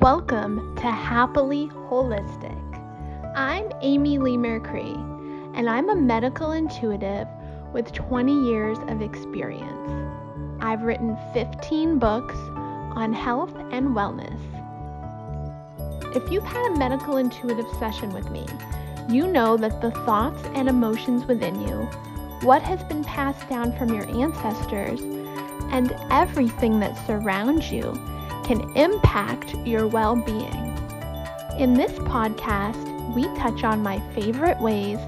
Welcome to Happily Holistic. I'm Amy Leigh Mercree, and I'm a medical intuitive with 20 years of experience. I've written 15 books on health and wellness. If you've had a medical intuitive session with me, you know that the thoughts and emotions within you, what has been passed down from your ancestors, and everything that surrounds you can impact your well being. In this podcast, we touch on my favorite ways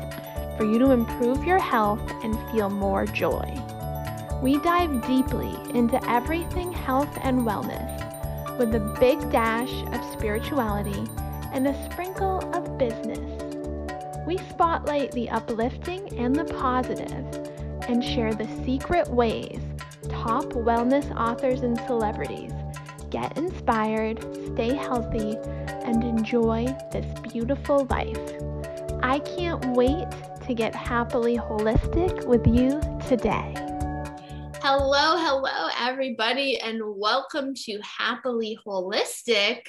for you to improve your health and feel more joy. We dive deeply into everything health and wellness with a big dash of spirituality and a sprinkle of business. We spotlight the uplifting and the positive and share the secret ways top wellness authors and celebrities get inspired, stay healthy, and enjoy this beautiful life. I can't wait to get happily holistic with you today. Hello, hello, everybody, and welcome to Happily Holistic.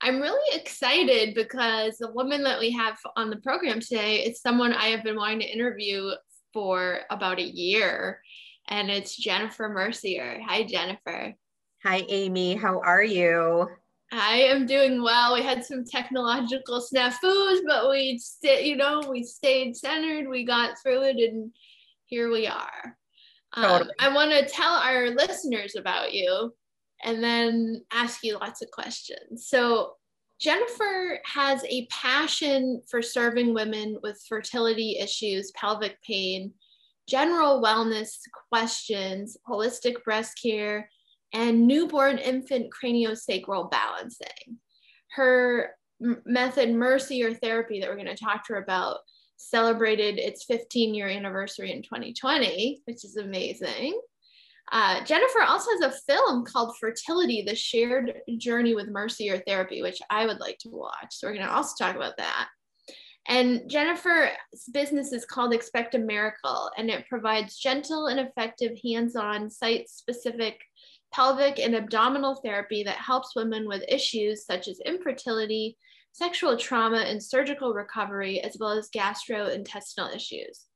I'm really excited because the woman that we have on the program today is someone I have been wanting to interview for about a year, and it's Jennifer Mercier. Hi, Jennifer. Hi, Amy. How are you? I am doing well. We had some technological snafus, but we stayed, you know, we stayed centered. We got through it, and here we are. Um, totally. I want to tell our listeners about you and then ask you lots of questions. So, Jennifer has a passion for serving women with fertility issues, pelvic pain, general wellness questions, holistic breast care, and newborn infant craniosacral balancing. Her method, or therapy, that we're going to talk to her about, celebrated its 15 year anniversary in 2020, which is amazing. Uh, Jennifer also has a film called Fertility, the shared journey with Mercier therapy, which I would like to watch. So we're going to also talk about that. And Jennifer's business is called Expect a Miracle, and it provides gentle and effective hands on, site specific pelvic and abdominal therapy that helps women with issues such as infertility, sexual trauma, and surgical recovery, as well as gastrointestinal issues.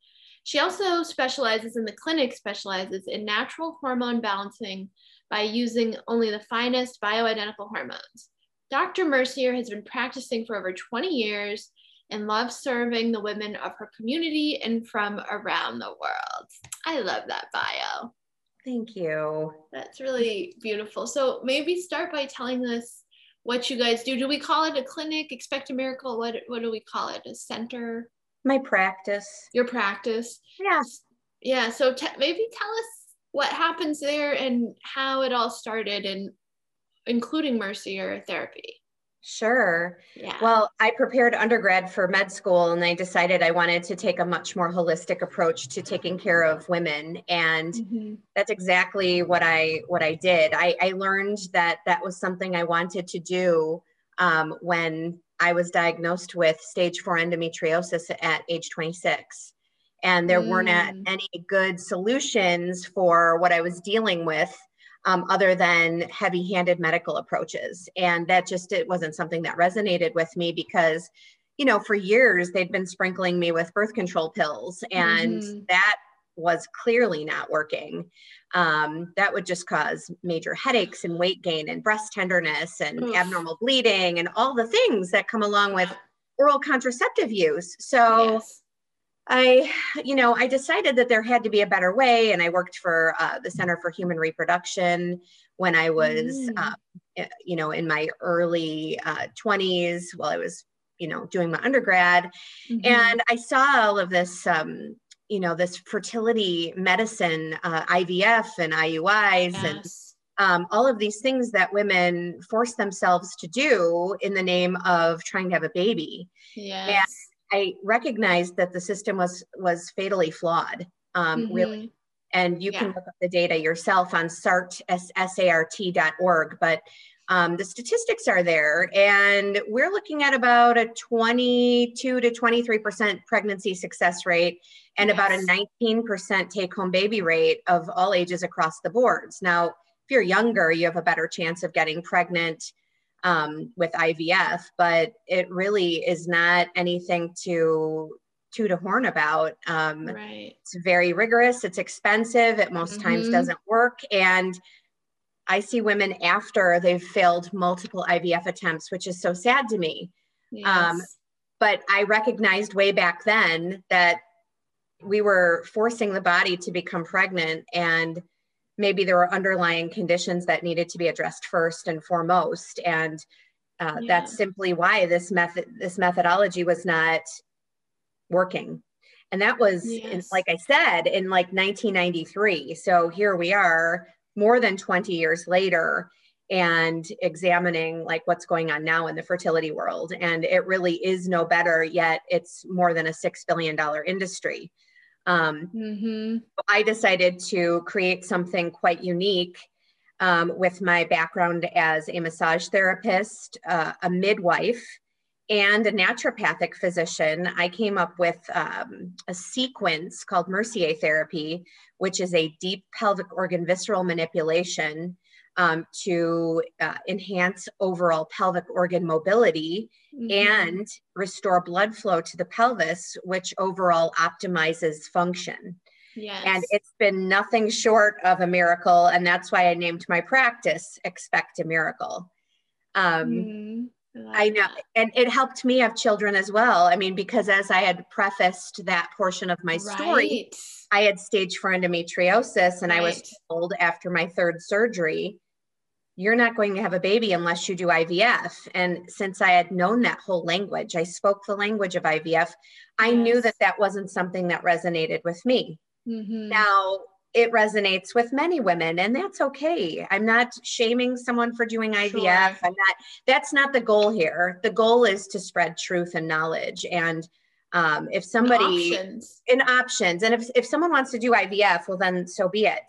She also specializes in the clinic, specializes in natural hormone balancing by using only the finest bioidentical hormones. Dr. Mercier has been practicing for over 20 years and loves serving the women of her community and from around the world. I love that bio. Thank you. That's really beautiful. So maybe start by telling us what you guys do. Do we call it a clinic? Expect a miracle? What what do we call it? A center? My practice. Your practice. Yes. Yeah. So maybe tell us what happens there and how it all started, and including Mercier therapy. Sure. Yeah. Well, I prepared undergrad for med school and I decided I wanted to take a much more holistic approach to taking care of women and mm-hmm. that's exactly what I what I did. I, I learned that that was something I wanted to do um, when I was diagnosed with stage 4 endometriosis at age 26 and there mm. weren't any good solutions for what I was dealing with um, other than heavy handed medical approaches. And that just, it wasn't something that resonated with me because, you know, for years they'd been sprinkling me with birth control pills and mm-hmm. that was clearly not working. Um, that would just cause major headaches and weight gain and breast tenderness and Oof. abnormal bleeding and all the things that come along with oral contraceptive use. So, yes. I, you know, I decided that there had to be a better way, and I worked for uh, the Center for Human Reproduction when I was, mm. uh, you know, in my early uh, 20s while I was, you know, doing my undergrad, mm-hmm. and I saw all of this. Um, you know this fertility medicine uh, ivf and iuis yes. and um, all of these things that women force themselves to do in the name of trying to have a baby yes. I recognized that the system was was fatally flawed. Um, mm-hmm. Really, and you yeah. can look up the data yourself on SART sart.org. But um, the statistics are there, and we're looking at about a 22 to 23 percent pregnancy success rate, and yes. about a 19 percent take-home baby rate of all ages across the boards. Now, if you're younger, you have a better chance of getting pregnant um, with IVF, but it really is not anything to toot a horn about. Um, right. It's very rigorous. It's expensive. It most mm-hmm. times doesn't work. And I see women after they've failed multiple IVF attempts, which is so sad to me. Um, yes. Um, but I recognized way back then that we were forcing the body to become pregnant and maybe there were underlying conditions that needed to be addressed first and foremost. And uh, yeah. that's simply why this method this methodology was not working. And that was yes. in, like i said in like 1993 so here we are more than 20 years later and examining like what's going on now in the fertility world. And it really is no better yet it's more than a six billion dollar industry um, mm-hmm. I decided to create something quite unique um, with my background as a massage therapist, uh, a midwife, and a naturopathic physician. I came up with um, a sequence called Mercier therapy, which is a deep pelvic organ visceral manipulation um, to uh, enhance overall pelvic organ mobility mm-hmm. and restore blood flow to the pelvis, which overall optimizes function. Yes. And it's been nothing short of a miracle. And that's why I named my practice Expect a Miracle. Um, mm-hmm. I, I know. And it helped me have children as well. I mean, because as I had prefaced that portion of my story, right. I had stage four endometriosis and right. I was told after my third surgery, you're not going to have a baby unless you do IVF. And since I had known that whole language, I spoke the language of IVF, yes. I knew that that wasn't something that resonated with me. Mm-hmm. Now, it resonates with many women and that's okay i'm not shaming someone for doing ivf sure. i'm not that's not the goal here the goal is to spread truth and knowledge and um, if somebody options. in options and if, if someone wants to do ivf well then so be it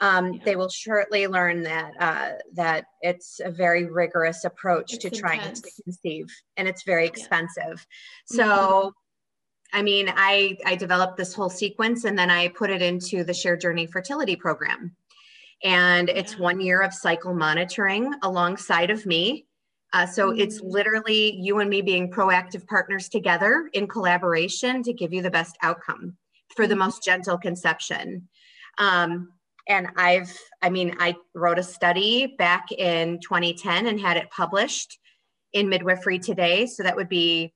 um, yeah. they will shortly learn that uh, that it's a very rigorous approach it's to intense. trying to conceive, and it's very expensive. Yeah. So, mm-hmm. I mean, I I developed this whole sequence, and then I put it into the Shared Journey Fertility Program, and it's yeah. one year of cycle monitoring alongside of me. Uh, so mm-hmm. it's literally you and me being proactive partners together in collaboration to give you the best outcome for the mm-hmm. most gentle conception. Um, and I've, I mean, I wrote a study back in 2010 and had it published in Midwifery Today. So that would be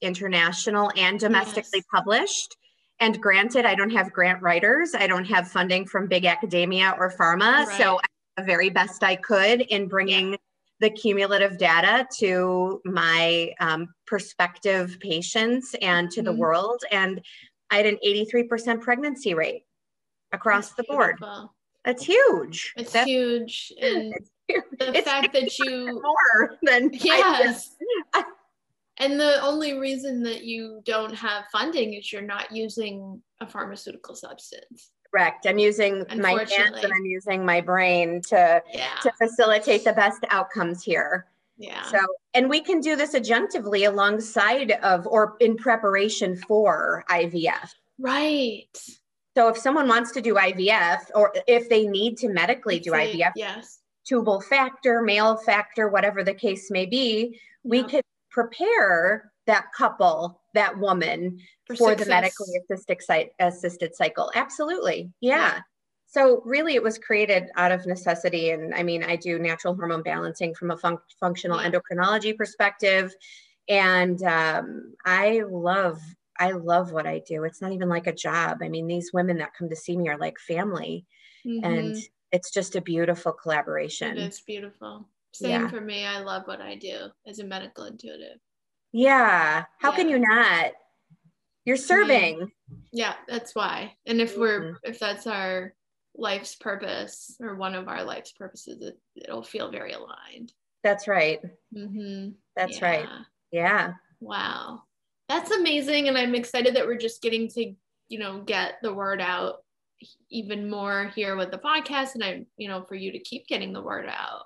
international and domestically yes. published. And granted, I don't have grant writers, I don't have funding from big academia or pharma. Right. So I the very best I could in bringing the cumulative data to my um, prospective patients and to mm-hmm. the world. And I had an 83% pregnancy rate across That's the board. Beautiful. That's huge. It's That's, huge. And huge. the it's fact that you more than yes. and the only reason that you don't have funding is you're not using a pharmaceutical substance. Correct. I'm using my hands and I'm using my brain to yeah. to facilitate the best outcomes here. Yeah. So, and we can do this adjunctively alongside of or in preparation for IVF. Right. So if someone wants to do IVF or if they need to medically do IVF, yes. tubal factor, male factor, whatever the case may be, we could prepare that couple, that woman for, for the medically assisted, assisted cycle. Absolutely. Yeah. yeah. So really it was created out of necessity. And I mean, I do natural hormone balancing from a fun- functional endocrinology perspective. And um, I love I love what I do. It's not even like a job. I mean, these women that come to see me are like family. Mm-hmm. And it's just a beautiful collaboration. It's beautiful. Same yeah. for me. I love what I do as a medical intuitive. Yeah. How yeah. can you not? You're serving. Yeah, that's why. And if we're mm-hmm. if that's our life's purpose or one of our life's purposes, it, it'll feel very aligned. That's right. Mm-hmm. That's yeah. right. Yeah. Wow that's amazing and i'm excited that we're just getting to you know get the word out even more here with the podcast and I'm, you know for you to keep getting the word out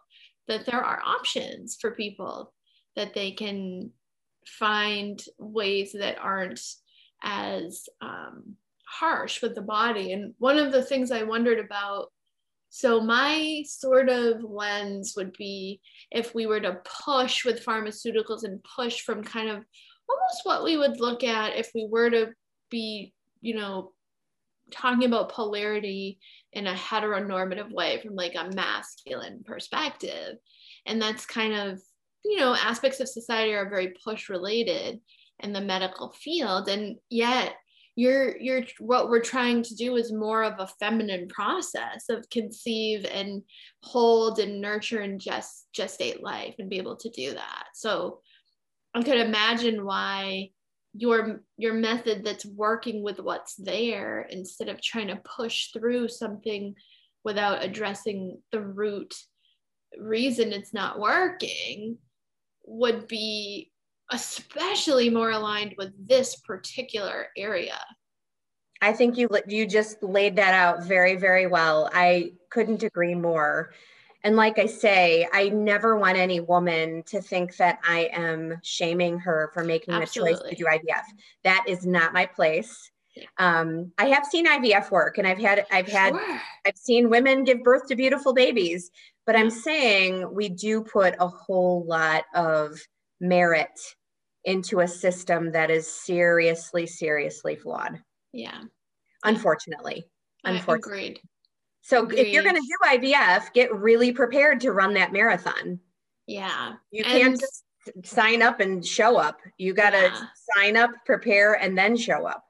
that there are options for people that they can find ways that aren't as um, harsh with the body and one of the things i wondered about So, my sort of lens would be if we were to push with pharmaceuticals and push from kind of almost what we would look at if we were to be, you know, talking about polarity in a heteronormative way from like a masculine perspective. And that's kind of, you know, aspects of society are very push related in the medical field. And yet you're you're what we're trying to do is more of a feminine process of conceive and hold and nurture and just gestate life and be able to do that so i could imagine why your your method that's working with what's there instead of trying to push through something without addressing the root reason it's not working would be especially more aligned with this particular area. I think you you just laid that out very very well. I couldn't agree more. And like I say, I never want any woman to think that I am shaming her for making Absolutely. the choice to do IVF. That is not my place. Um, I have seen IVF work, and I've had I've had sure. I've seen women give birth to beautiful babies. But I'm saying we do put a whole lot of merit into a system that is seriously, seriously flawed. Yeah. Unfortunately. Unfortunately. Agreed. So Agreed. if you're going to do IVF, get really prepared to run that marathon. Yeah. You can't just sign up and show up. You got to yeah. sign up, prepare, and then show up.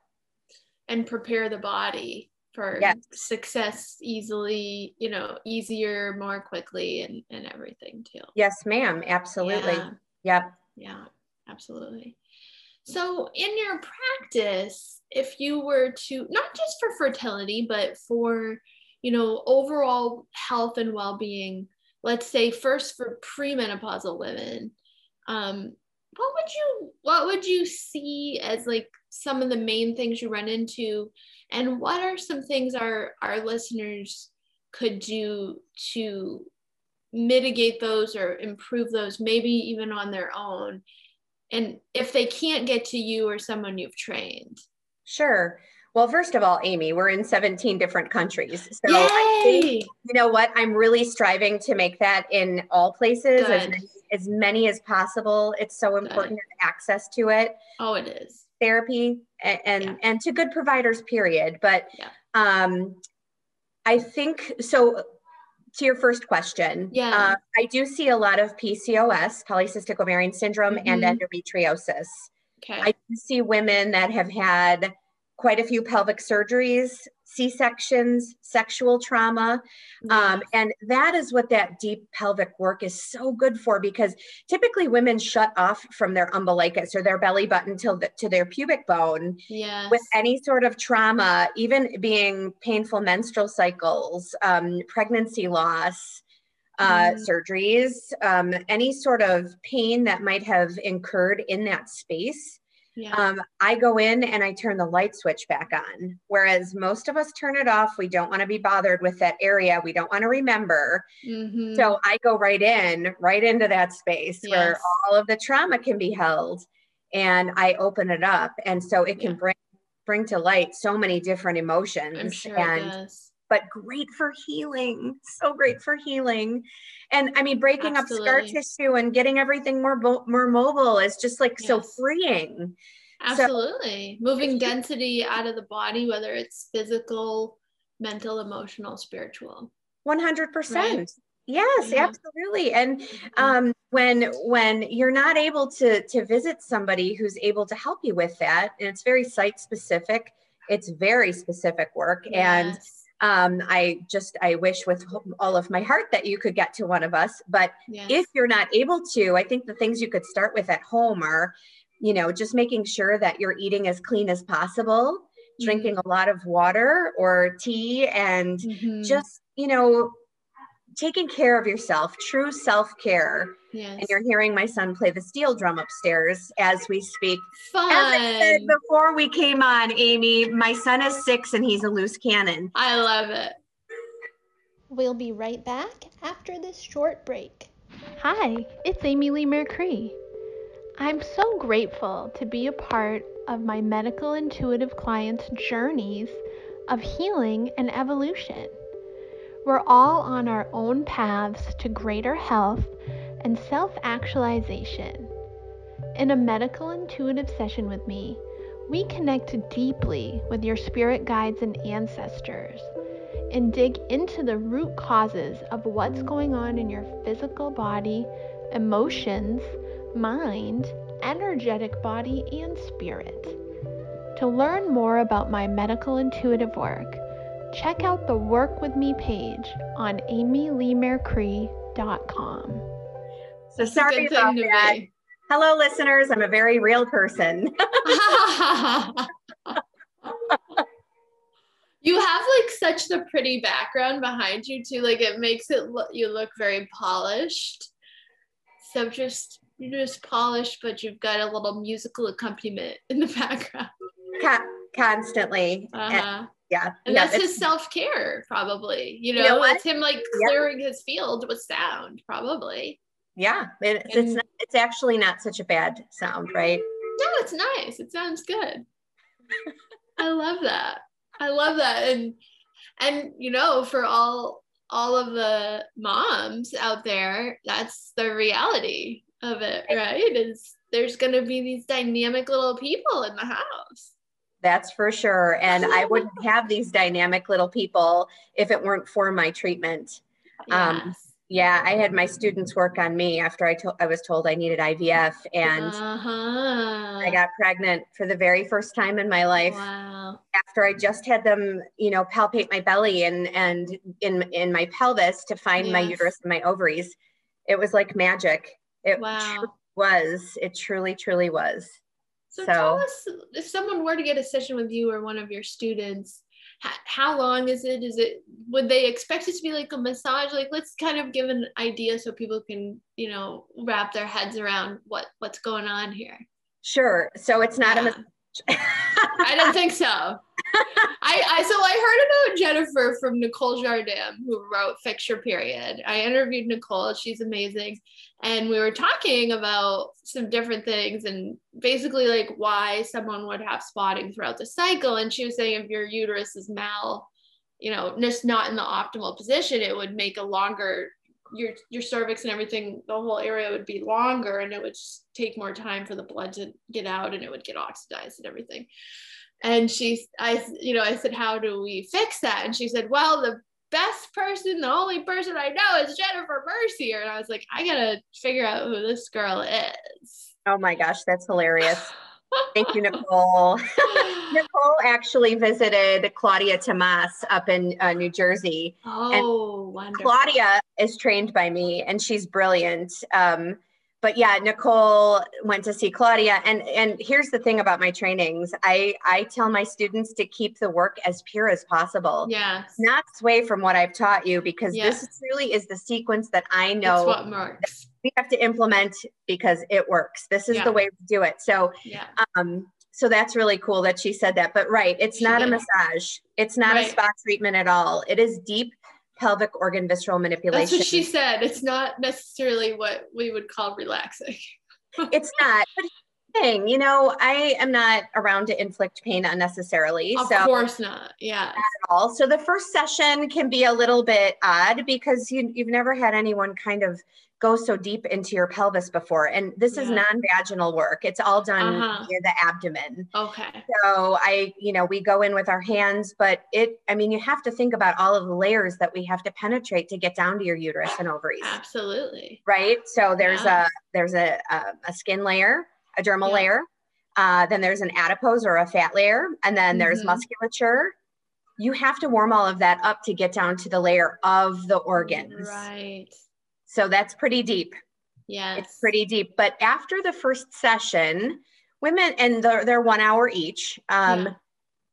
And prepare the body for yes. success easily, you know, easier, more quickly, and, and everything too. Yes, ma'am. Absolutely. Yeah. Yep. Yeah, absolutely. So, in your practice, if you were to, not just for fertility, but for, you know, overall health and well being, let's say first for premenopausal women, um, what would you what would you see as like some of the main things you run into and what are some things our our listeners could do to mitigate those or improve those maybe even on their own? And if they can't get to you or someone you've trained? Sure. Well first of all amy we're in 17 different countries. So Yay! I think, you know what? I'm really striving to make that in all places as many, as many, as possible. It's so important to access to it. Oh it is therapy and and, yeah. and to good providers period but yeah. um i think so to your first question, yeah, uh, I do see a lot of PCOS, polycystic ovarian syndrome, mm-hmm. and endometriosis. Okay. I see women that have had quite a few pelvic surgeries, C sections, sexual trauma. Um, and that is what that deep pelvic work is so good for because typically women shut off from their umbilicus or their belly button till the, to their pubic bone yes. with any sort of trauma, even being painful menstrual cycles, um, pregnancy loss. Uh, mm. surgeries, um, any sort of pain that might have incurred in that space yeah. Um, I go in and I turn the light switch back on. Whereas most of us turn it off. We don't want to be bothered with that area. We don't want to remember. Mm-hmm. So I go right in, right into that space yes. where all of the trauma can be held and I open it up. And so it can yeah. bring bring to light so many different emotions. Sure and but great for healing. So great for healing. And I mean, breaking Absolutely. up scar tissue and getting everything more more mobile is just like yes. so freeing. Absolutely, so, moving density out of the body, whether it's physical, mental, emotional, spiritual. One hundred percent. Yes, yeah. absolutely. And mm-hmm. um, when when you're not able to to visit somebody who's able to help you with that, and it's very site specific. It's very specific work, yes. and um, I just I wish with all of my heart that you could get to one of us. But yes. if you're not able to, I think the things you could start with at home are, you know, just making sure that you're eating as clean as possible, mm-hmm. drinking a lot of water or tea, and mm-hmm. just you know taking care of yourself, true self care. Yes. And you're hearing my son play the steel drum upstairs as we speak. Fun. As I said before we came on, Amy, my son is six and he's a loose cannon. I love it. We'll be right back after this short break. Hi, it's Amy Leigh Mercree. I'm so grateful to be a part of my medical intuitive clients' journeys of healing and evolution. We're all on our own paths to greater health and self actualization. In a medical intuitive session with me, we connect deeply with your spirit guides and ancestors and dig into the root causes of what's going on in your physical body, emotions, mind, energetic body, and spirit. To learn more about my medical intuitive work, check out the Work With Me page on amyleighmercree.com. So sorry about that. Hello, listeners. I'm a very real person. you have like such the pretty background behind you too. Like it makes it look you look very polished. So just you're just polished, but you've got a little musical accompaniment in the background. constantly. Uh-huh. And, yeah. And yeah, that's his self care, probably. You know, you know it's him like clearing yeah. his field with sound, probably. Yeah, it, and, it's not, it's actually not such a bad sound, right? No, it's nice. It sounds good. I love that. I love that, and and you know, for all all of the moms out there, that's the reality of it, right? Is there's going to be these dynamic little people in the house. That's for sure. And I wouldn't have these dynamic little people if it weren't for my treatment. Um, yes. Um, yeah, I had my students work on me after I, to- I was told I needed IVF, and uh-huh. I got pregnant for the very first time in my life. Wow. After I just had them, you know, palpate my belly and and in in my pelvis to find yes. my uterus and my ovaries, it was like magic. It wow. was. It truly, truly was. So, so tell us if someone were to get a session with you or one of your students, how long is it? Is it would they expect it to be like a massage? Like let's kind of give an idea so people can, you know, wrap their heads around what what's going on here. Sure. So it's not yeah. a massage I don't think so. I, I so I heard about Jennifer from Nicole Jardim, who wrote Fix Your Period. I interviewed Nicole, she's amazing. And we were talking about some different things and basically like why someone would have spotting throughout the cycle. And she was saying if your uterus is mal, you know, just not in the optimal position, it would make a longer your your cervix and everything, the whole area would be longer and it would take more time for the blood to get out and it would get oxidized and everything. And she, I, you know, I said, how do we fix that? And she said, well, the best person, the only person I know is Jennifer Mercier. And I was like, I gotta figure out who this girl is. Oh my gosh, that's hilarious. Thank you, Nicole. Nicole actually visited Claudia Tomas up in uh, New Jersey. Oh, and wonderful. Claudia is trained by me and she's brilliant. Um, but yeah, Nicole went to see Claudia. And, and here's the thing about my trainings. I, I tell my students to keep the work as pure as possible. Yeah. Not sway from what I've taught you because yes. this truly is the sequence that I know what works. we have to implement because it works. This is yeah. the way we do it. So yeah. um, so that's really cool that she said that. But right, it's she not did. a massage. It's not right. a spa treatment at all. It is deep pelvic organ visceral manipulation. That's what she said. It's not necessarily what we would call relaxing. it's not. But thing, you know, I am not around to inflict pain unnecessarily. Of so course not. Yeah. At all. So the first session can be a little bit odd because you, you've never had anyone kind of go so deep into your pelvis before. And this yeah. is non-vaginal work. It's all done uh-huh. near the abdomen. Okay. So I, you know, we go in with our hands, but it, I mean, you have to think about all of the layers that we have to penetrate to get down to your uterus and ovaries. Absolutely. Right. So there's yeah. a, there's a, a, a, skin layer, a dermal yeah. layer. Uh, then there's an adipose or a fat layer. And then mm-hmm. there's musculature you have to warm all of that up to get down to the layer of the organs. Right. So that's pretty deep. Yeah. It's pretty deep. But after the first session, women, and they're, they're one hour each. Um, yeah.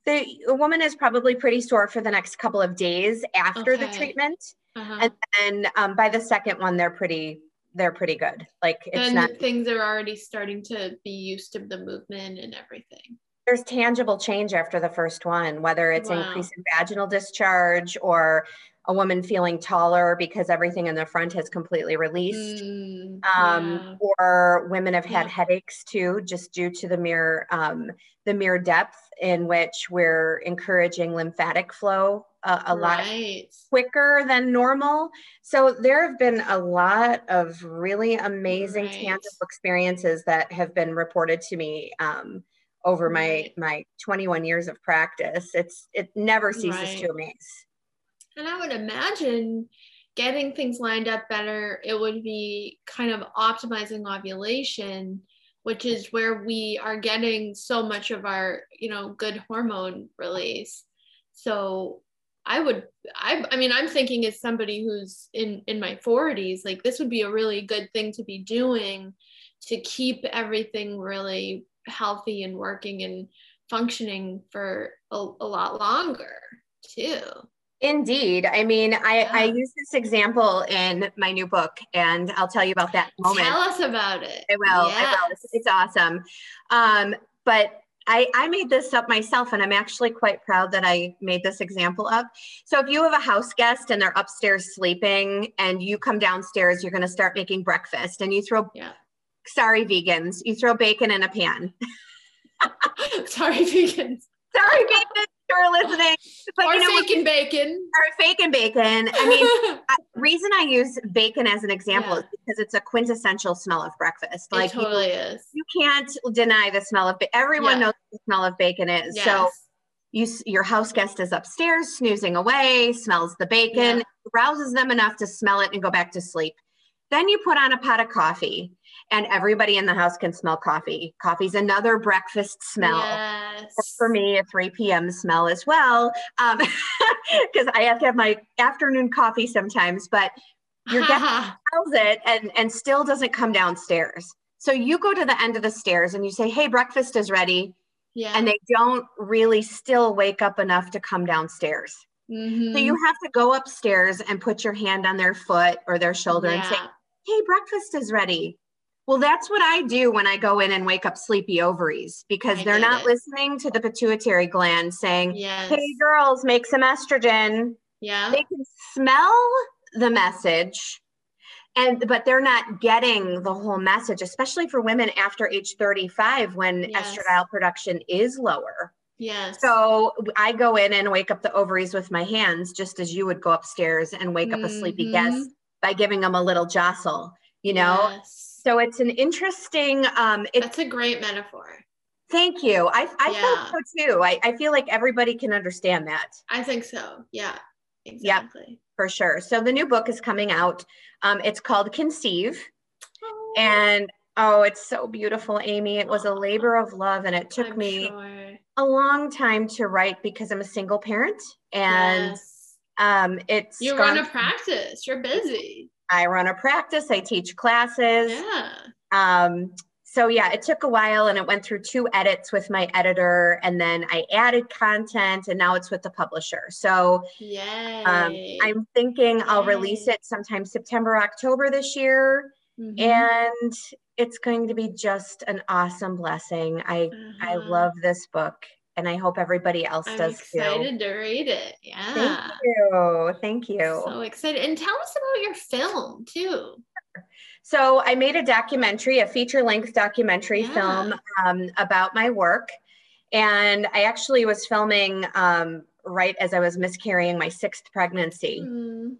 The a woman is probably pretty sore for the next couple of days after okay. the treatment. Uh-huh. And then um, by the second one, they're pretty they're pretty good. Like it's and not things are already starting to be used to the movement and everything. There's tangible change after the first one, whether it's wow. increase in vaginal discharge or a woman feeling taller because everything in the front has completely released. Mm, um, yeah. Or women have had yeah. headaches too, just due to the mere um, the mere depth in which we're encouraging lymphatic flow a, a right. lot quicker than normal. So there have been a lot of really amazing right. tangible experiences that have been reported to me um, over right. my my 21 years of practice. It's it never ceases to amaze. And I would imagine getting things lined up better, it would be kind of optimizing ovulation which is where we are getting so much of our you know good hormone release. So i would i i mean i'm thinking as somebody who's in in my 40s like this would be a really good thing to be doing to keep everything really healthy and working and functioning for a, a lot longer too Indeed. I mean, I. I use this example in my new book, and I'll tell you about that moment. Tell us about it. I will. Yes. I will. It's, it's awesome. Um, but I, I made this up myself, and I'm actually quite proud that I made this example up. So, if you have a house guest and they're upstairs sleeping, and you come downstairs, you're going to start making breakfast, and you throw, yeah. sorry, vegans, you throw bacon in a pan. sorry, vegans. Sorry, vegans you're listening. But or you know, fake and bacon. Or fake and bacon. I mean, uh, reason I use bacon as an example yeah. is because it's a quintessential smell of breakfast. Like it totally you, is. You can't deny the smell of bacon. Everyone yeah. knows the smell of bacon is. Yes. So you your house guest is upstairs snoozing away, smells the bacon, yeah. rouses them enough to smell it and go back to sleep. Then you put on a pot of coffee and everybody in the house can smell coffee. Coffee's another breakfast smell. Yes. For me, a 3 p.m. smell as well, because um, I have to have my afternoon coffee sometimes. But your guest smells it and and still doesn't come downstairs. So you go to the end of the stairs and you say, "Hey, breakfast is ready." Yeah. And they don't really still wake up enough to come downstairs. Mm-hmm. So you have to go upstairs and put your hand on their foot or their shoulder yeah. and say, Hey, breakfast is ready. Well, that's what I do when I go in and wake up sleepy ovaries because I they're not it. listening to the pituitary gland saying, yes. Hey, girls, make some estrogen. Yeah. They can smell the message and but they're not getting the whole message especially for women after age 35 when yes. estradiol production is lower yes so i go in and wake up the ovaries with my hands just as you would go upstairs and wake mm-hmm. up a sleepy guest mm-hmm. by giving them a little jostle you know yes so it's an interesting. Um, it, That's a great metaphor. Thank you. I, I yeah. feel so too. I, I feel like everybody can understand that. I think so. Yeah, exactly. Yep, for sure. So the new book is coming out. Um, it's called Conceive. Oh. And oh, it's so beautiful, Amy. It was a labor of love, and it took I'm me sure. a long time to write because I'm a single parent. And yes. um, it's you run a practice. You're busy. I run a practice, I teach classes. Yeah. Um, so yeah, it took a while and it went through two edits with my editor and then I added content and now it's with the publisher. So um, I'm thinking Yay. I'll release it sometime September, October this year. Mm-hmm. And it's going to be just an awesome blessing. I uh-huh. I love this book and I hope everybody else I'm does excited too. to read it. Yeah. Thank you. Thank you. So excited. And tell us about your film too. So I made a documentary, a feature length documentary yeah. film um, about my work. And I actually was filming um, right as I was miscarrying my sixth pregnancy. Mm.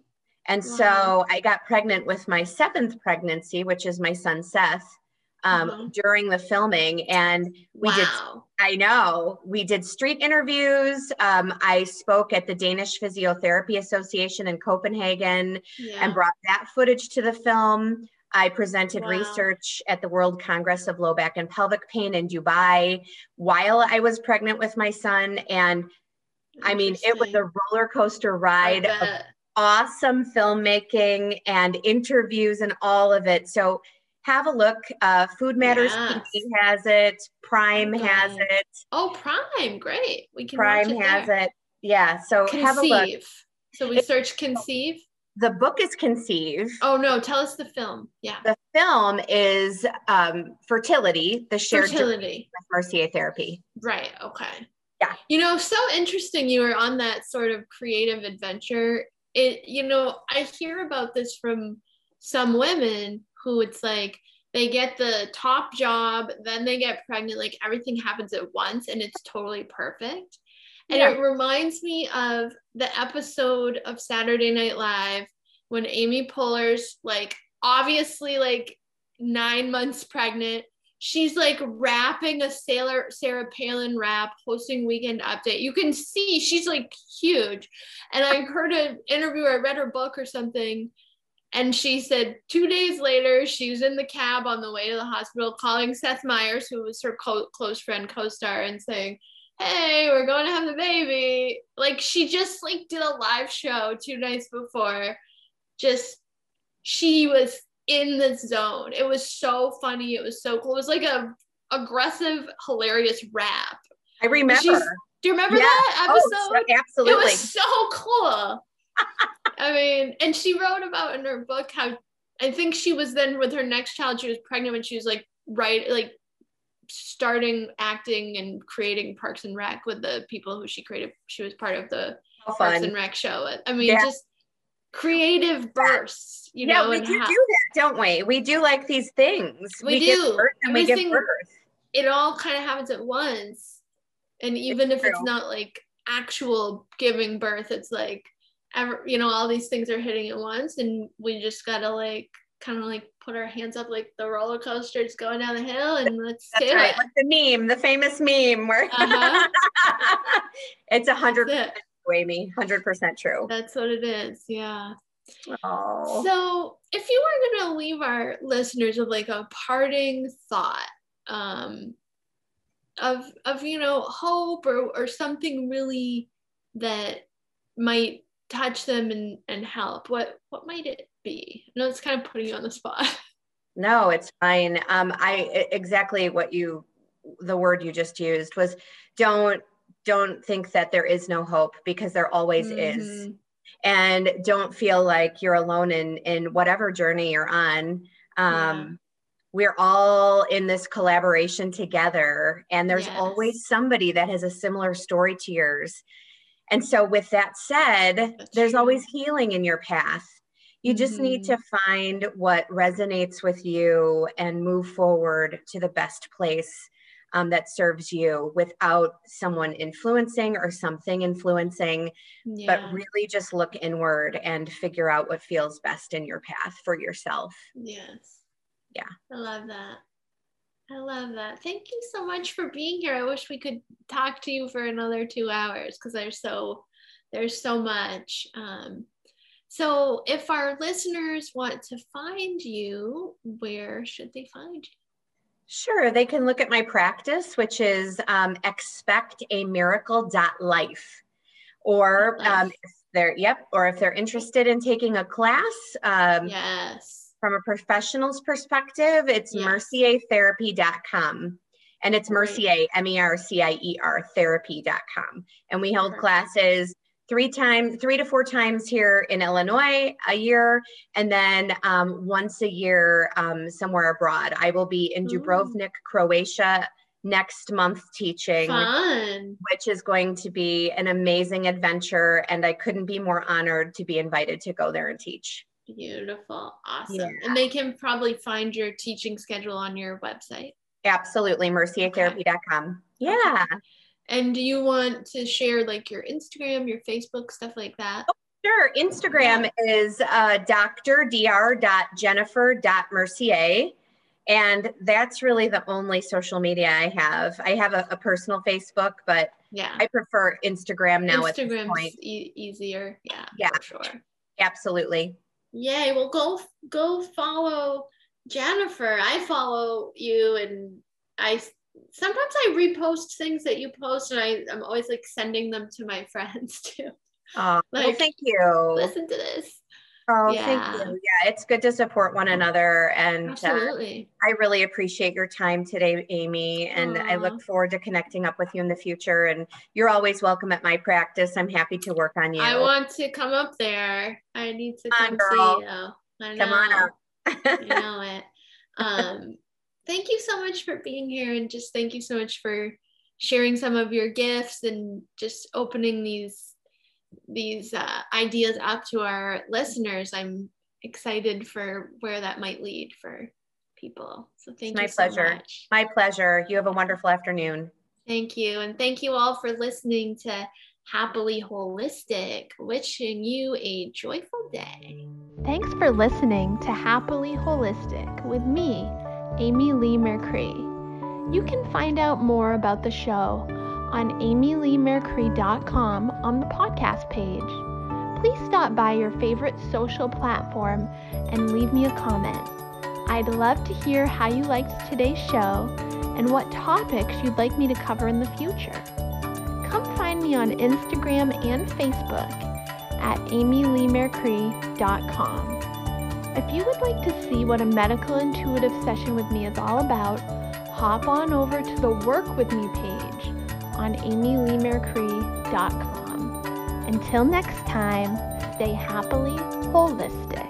And wow. so I got pregnant with my seventh pregnancy, which is my son Seth um, mm-hmm. during the filming. And we wow. did, I know, we did street interviews. Um, I spoke at the Danish Physiotherapy Association in Copenhagen yeah. and brought that footage to the film. I presented wow. research at the World Congress of Low Back and Pelvic Pain in Dubai while I was pregnant with my son. And I mean, it was a roller coaster ride of awesome filmmaking and interviews and all of it. So have a look. Uh, Food Matters yes. has it. Prime okay. has it. Oh, Prime, great. We can. Prime it has there. it. Yeah. So conceive. have a look. So we search conceive. The book is conceive. Oh no! Tell us the film. Yeah. The film is um, fertility. The shared fertility Mercier therapy. Right. Okay. Yeah. You know, so interesting. You were on that sort of creative adventure. It. You know, I hear about this from some women who it's like they get the top job, then they get pregnant, like everything happens at once and it's totally perfect. And yeah. it reminds me of the episode of Saturday Night Live when Amy Poehler's like obviously like nine months pregnant. She's like rapping a Sailor Sarah Palin rap, hosting Weekend Update. You can see she's like huge. And I heard an interview, I read her book or something, and she said two days later, she was in the cab on the way to the hospital calling Seth Meyers, who was her co- close friend, co star, and saying, Hey, we're going to have the baby. Like she just like did a live show two nights before. Just she was in the zone. It was so funny. It was so cool. It was like a aggressive, hilarious rap. I remember. She's, do you remember yeah. that oh, episode? Oh, absolutely. It was so cool. I mean, and she wrote about in her book how I think she was then with her next child, she was pregnant when she was like right like starting acting and creating Parks and Rec with the people who she created. She was part of the Parks and Rec show. I mean, yeah. just creative bursts, you yeah, know. we do do that, don't we? We do like these things. We, we do. and we give birth. It all kind of happens at once. And even it's if true. it's not like actual giving birth, it's like ever you know all these things are hitting at once and we just gotta like kind of like put our hands up like the roller coaster is going down the hill and let's That's do right. it. Like the meme, the famous meme where uh-huh. it's a hundred percent Amy, hundred percent true. That's what it is. Yeah. Oh. So if you were gonna leave our listeners with like a parting thought, um, of of you know hope or or something really that might touch them and, and help, what what might it be? I know it's kind of putting you on the spot. No, it's fine. Um, I exactly what you the word you just used was don't don't think that there is no hope because there always mm-hmm. is. And don't feel like you're alone in in whatever journey you're on. Um, yeah. We're all in this collaboration together, and there's yes. always somebody that has a similar story to yours and so, with that said, That's there's true. always healing in your path. You just mm-hmm. need to find what resonates with you and move forward to the best place um, that serves you without someone influencing or something influencing, yeah. but really just look inward and figure out what feels best in your path for yourself. Yes. Yeah. I love that. I love that. Thank you so much for being here. I wish we could talk to you for another two hours because there's so there's so much. Um, so if our listeners want to find you, where should they find you? Sure, they can look at my practice, which is um, expectamiracle.life. Or um, if they're, yep, or if they're interested in taking a class, um, yes from a professional's perspective, it's yes. merciertherapy.com. And it's Mercier, M E R C I E R, therapy.com. And we held classes three times, three to four times here in Illinois a year, and then um, once a year um, somewhere abroad. I will be in Dubrovnik, Ooh. Croatia next month teaching, Fun. which is going to be an amazing adventure. And I couldn't be more honored to be invited to go there and teach. Beautiful. Awesome. Yeah. And they can probably find your teaching schedule on your website. Absolutely. merciertherapy.com. Okay. Yeah. And do you want to share like your Instagram, your Facebook, stuff like that? Oh, sure. Instagram yeah. is uh, drdr.jennifer.mercier. And that's really the only social media I have. I have a, a personal Facebook, but yeah, I prefer Instagram now Instagram's at this point. E- easier. Yeah. Yeah. sure. Absolutely. Yay. Well, go go follow Jennifer. I follow you and I sometimes I repost things that you post and I, I'm always like sending them to my friends too. Oh, like, well, thank you. Listen to this. Oh, yeah. thank you. Yeah, it's good to support one another. And uh, Absolutely. Uh, I really appreciate your time today, Amy. And Aww. I look forward to connecting up with you in the future. And you're always welcome at my practice. I'm happy to work on you. I want to come up there. I need to come, on, see you. Come on up. you know it. Um, thank you so much for being here. And just thank you so much for sharing some of your gifts and just opening these these uh, ideas up to our listeners, I'm excited for where that might lead for people. So thank it's you. My so pleasure. Much. My pleasure. You have a wonderful afternoon. Thank you. And thank you all for listening to Happily Holistic. Wishing you a joyful day. Thanks for listening to Happily Holistic with me, Amy Leigh Mercree. You can find out more about the show on amyleighmercree.com on the podcast page. Please stop by your favorite social platform and leave me a comment. I'd love to hear how you liked today's show and what topics you'd like me to cover in the future. Come find me on Instagram and Facebook at amyleighmercree.com. If you would like to see what a medical intuitive session with me is all about, hop on over to the Work With Me page on. Until next time, stay happily holistic.